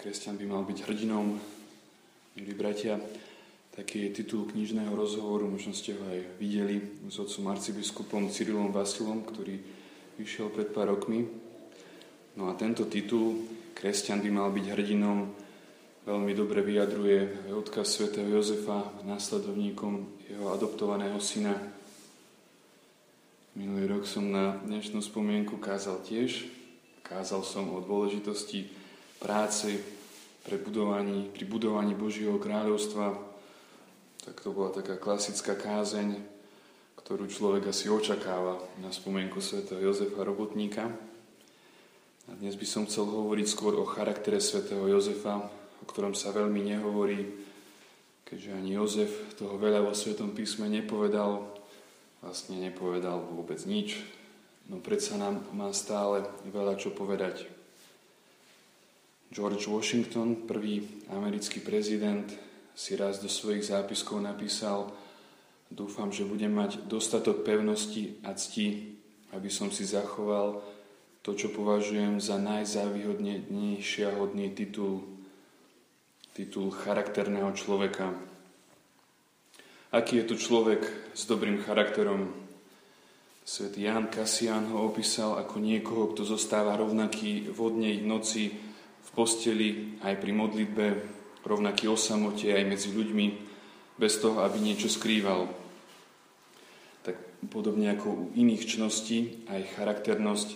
Kresťan by mal byť hrdinom, milí bratia. Taký je titul knižného rozhovoru, možno ste ho aj videli s otcom arcibiskupom Cyrilom Vasilom, ktorý vyšiel pred pár rokmi. No a tento titul, Kresťan by mal byť hrdinom, veľmi dobre vyjadruje odkaz svätého Jozefa, následovníkom jeho adoptovaného syna. Minulý rok som na dnešnú spomienku kázal tiež. Kázal som o dôležitosti práci pre budovaní, pri budovaní Božieho kráľovstva, tak to bola taká klasická kázeň, ktorú človek asi očakáva na spomienku svätého Jozefa Robotníka. A dnes by som chcel hovoriť skôr o charaktere svätého Jozefa, o ktorom sa veľmi nehovorí, keďže ani Jozef toho veľa vo Svetom písme nepovedal, vlastne nepovedal vôbec nič, no predsa nám má stále veľa čo povedať. George Washington, prvý americký prezident, si raz do svojich zápiskov napísal Dúfam, že budem mať dostatok pevnosti a cti, aby som si zachoval to, čo považujem za najzávýhodnejšia hodný titul, titul charakterného človeka. Aký je to človek s dobrým charakterom? Svetý Ján Kasian ho opísal ako niekoho, kto zostáva rovnaký vodnej noci posteli, aj pri modlitbe, rovnaký o samote aj medzi ľuďmi, bez toho, aby niečo skrýval. Tak podobne ako u iných čností, aj charakternosť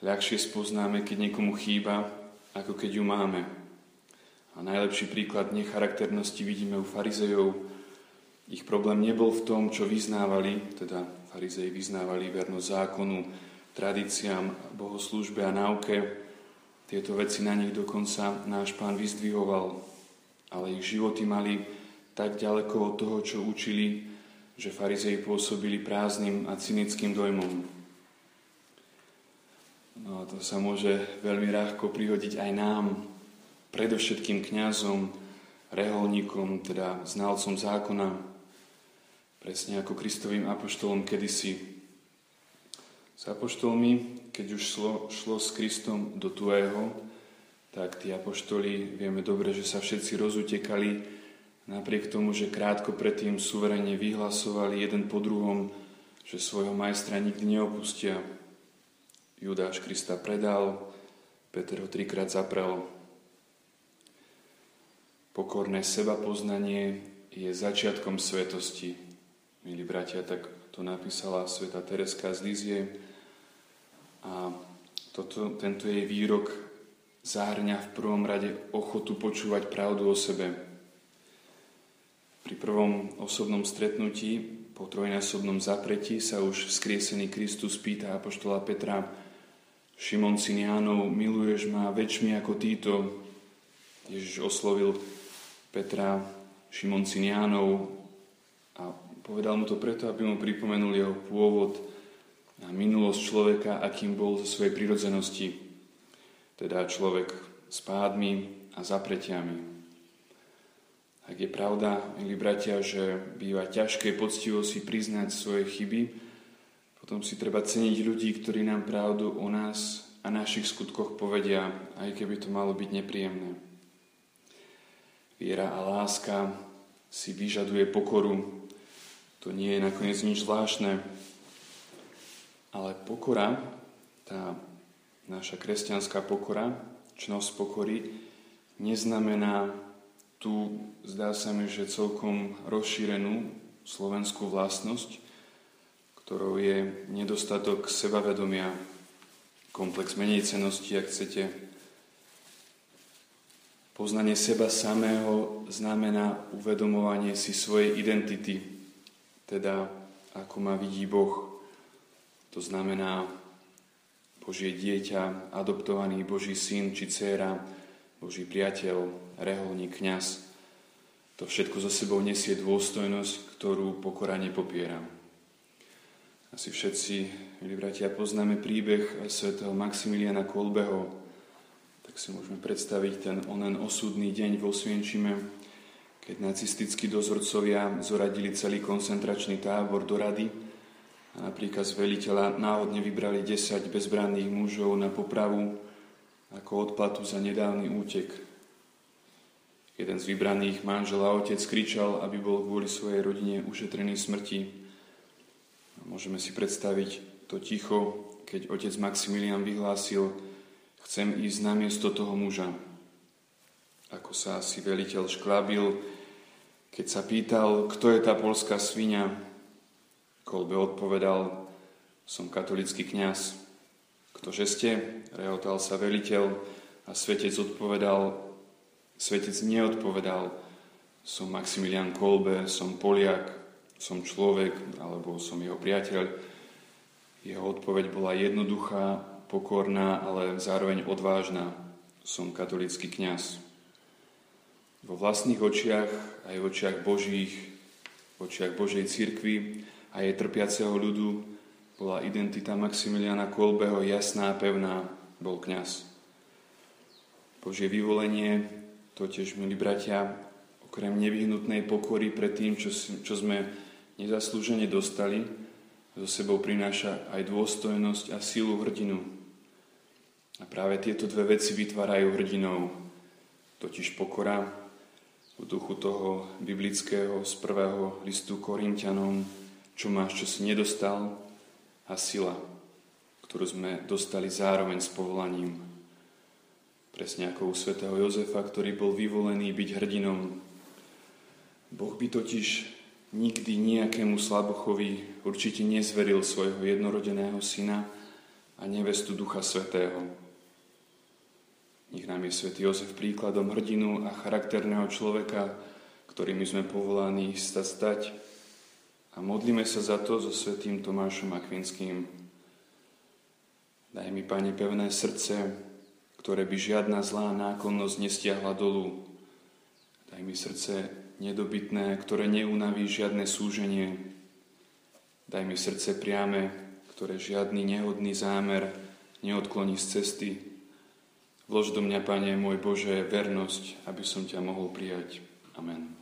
ľahšie spoznáme, keď niekomu chýba, ako keď ju máme. A najlepší príklad necharakternosti vidíme u farizejov. Ich problém nebol v tom, čo vyznávali, teda farizei vyznávali vernosť zákonu, tradíciám, bohoslúžbe a náuke, tieto veci na nich dokonca náš pán vyzdvihoval, ale ich životy mali tak ďaleko od toho, čo učili, že farizei pôsobili prázdnym a cynickým dojmom. No a to sa môže veľmi ľahko prihodiť aj nám, predovšetkým kňazom, reholníkom, teda znalcom zákona, presne ako Kristovým apoštolom kedysi. S apoštolmi keď už šlo, šlo s Kristom do tuého, tak tí apoštoli, vieme dobre, že sa všetci rozutekali, napriek tomu, že krátko predtým suverene vyhlasovali jeden po druhom, že svojho majstra nikdy neopustia. Judáš Krista predal, Peter ho trikrát zaprel. Pokorné seba poznanie je začiatkom svetosti. Milí bratia, tak to napísala sveta Tereska z Lízie. A toto, tento jej výrok zahrňa v prvom rade ochotu počúvať pravdu o sebe. Pri prvom osobnom stretnutí po trojnásobnom zapretí sa už vzkriesený Kristus pýta apoštola Petra Šimon Cinianov, miluješ ma väčšmi ako títo? Ježiš oslovil Petra Šimon Cinianov a povedal mu to preto, aby mu pripomenul jeho pôvod, na minulosť človeka, akým bol zo svojej prirodzenosti, teda človek s pádmi a zapretiami. Ak je pravda, milí bratia, že býva ťažké poctivo si priznať svoje chyby, potom si treba ceniť ľudí, ktorí nám pravdu o nás a našich skutkoch povedia, aj keby to malo byť nepríjemné. Viera a láska si vyžaduje pokoru. To nie je nakoniec nič zvláštne, ale pokora, tá naša kresťanská pokora, čnosť pokory, neznamená tú, zdá sa mi, že celkom rozšírenú slovenskú vlastnosť, ktorou je nedostatok sebavedomia, komplex menejcenosti, ak chcete. Poznanie seba samého znamená uvedomovanie si svojej identity, teda ako ma vidí Boh. To znamená Božie dieťa, adoptovaný Boží syn či dcéra, Boží priateľ, reholník, kňaz. To všetko zo sebou nesie dôstojnosť, ktorú pokora nepopiera. Asi všetci, milí bratia, poznáme príbeh svätého Maximiliana Kolbeho. Tak si môžeme predstaviť ten onen osudný deň vo Svienčime, keď nacistickí dozorcovia zoradili celý koncentračný tábor do rady a napríklad z veliteľa náhodne vybrali 10 bezbranných mužov na popravu ako odplatu za nedávny útek. Jeden z vybraných manžel a otec kričal, aby bol kvôli svojej rodine ušetrený smrti. Môžeme si predstaviť to ticho, keď otec Maximilian vyhlásil, chcem ísť na miesto toho muža. Ako sa asi veliteľ šklábil, keď sa pýtal, kto je tá polská svinia, Kolbe odpovedal, som katolický kňaz. Ktože ste? Rehotal sa veliteľ a svetec odpovedal, Svetec neodpovedal, som Maximilian Kolbe, som Poliak, som človek alebo som jeho priateľ. Jeho odpoveď bola jednoduchá, pokorná, ale zároveň odvážna. Som katolický kňaz. Vo vlastných očiach, aj v očiach Božích, v očiach Božej cirkvi a jej trpiaceho ľudu bola identita Maximiliana Kolbeho jasná a pevná, bol kňaz. Božie vyvolenie Totež, milí bratia, okrem nevyhnutnej pokory pred tým, čo, čo sme nezaslúžene dostali, so sebou prináša aj dôstojnosť a silu hrdinu. A práve tieto dve veci vytvárajú hrdinov, totiž pokora v duchu toho biblického z prvého listu Korintianom, čo máš, čo si nedostal, a sila, ktorú sme dostali zároveň s povolaním Presne ako u svätého Jozefa, ktorý bol vyvolený byť hrdinom. Boh by totiž nikdy nejakému slabochovi určite nezveril svojho jednorodeného syna a nevestu Ducha Svetého. Nech nám je svätý Jozef príkladom hrdinu a charakterného človeka, ktorými sme povolaní sa stať. A modlíme sa za to so svätým Tomášom Akvinským. Daj mi, Pane, pevné srdce, ktoré by žiadna zlá nákonnosť nestiahla dolu. Daj mi srdce nedobytné, ktoré neunaví žiadne súženie. Daj mi srdce priame, ktoré žiadny nehodný zámer neodkloní z cesty. Vlož do mňa, Pane, môj Bože, vernosť, aby som ťa mohol prijať. Amen.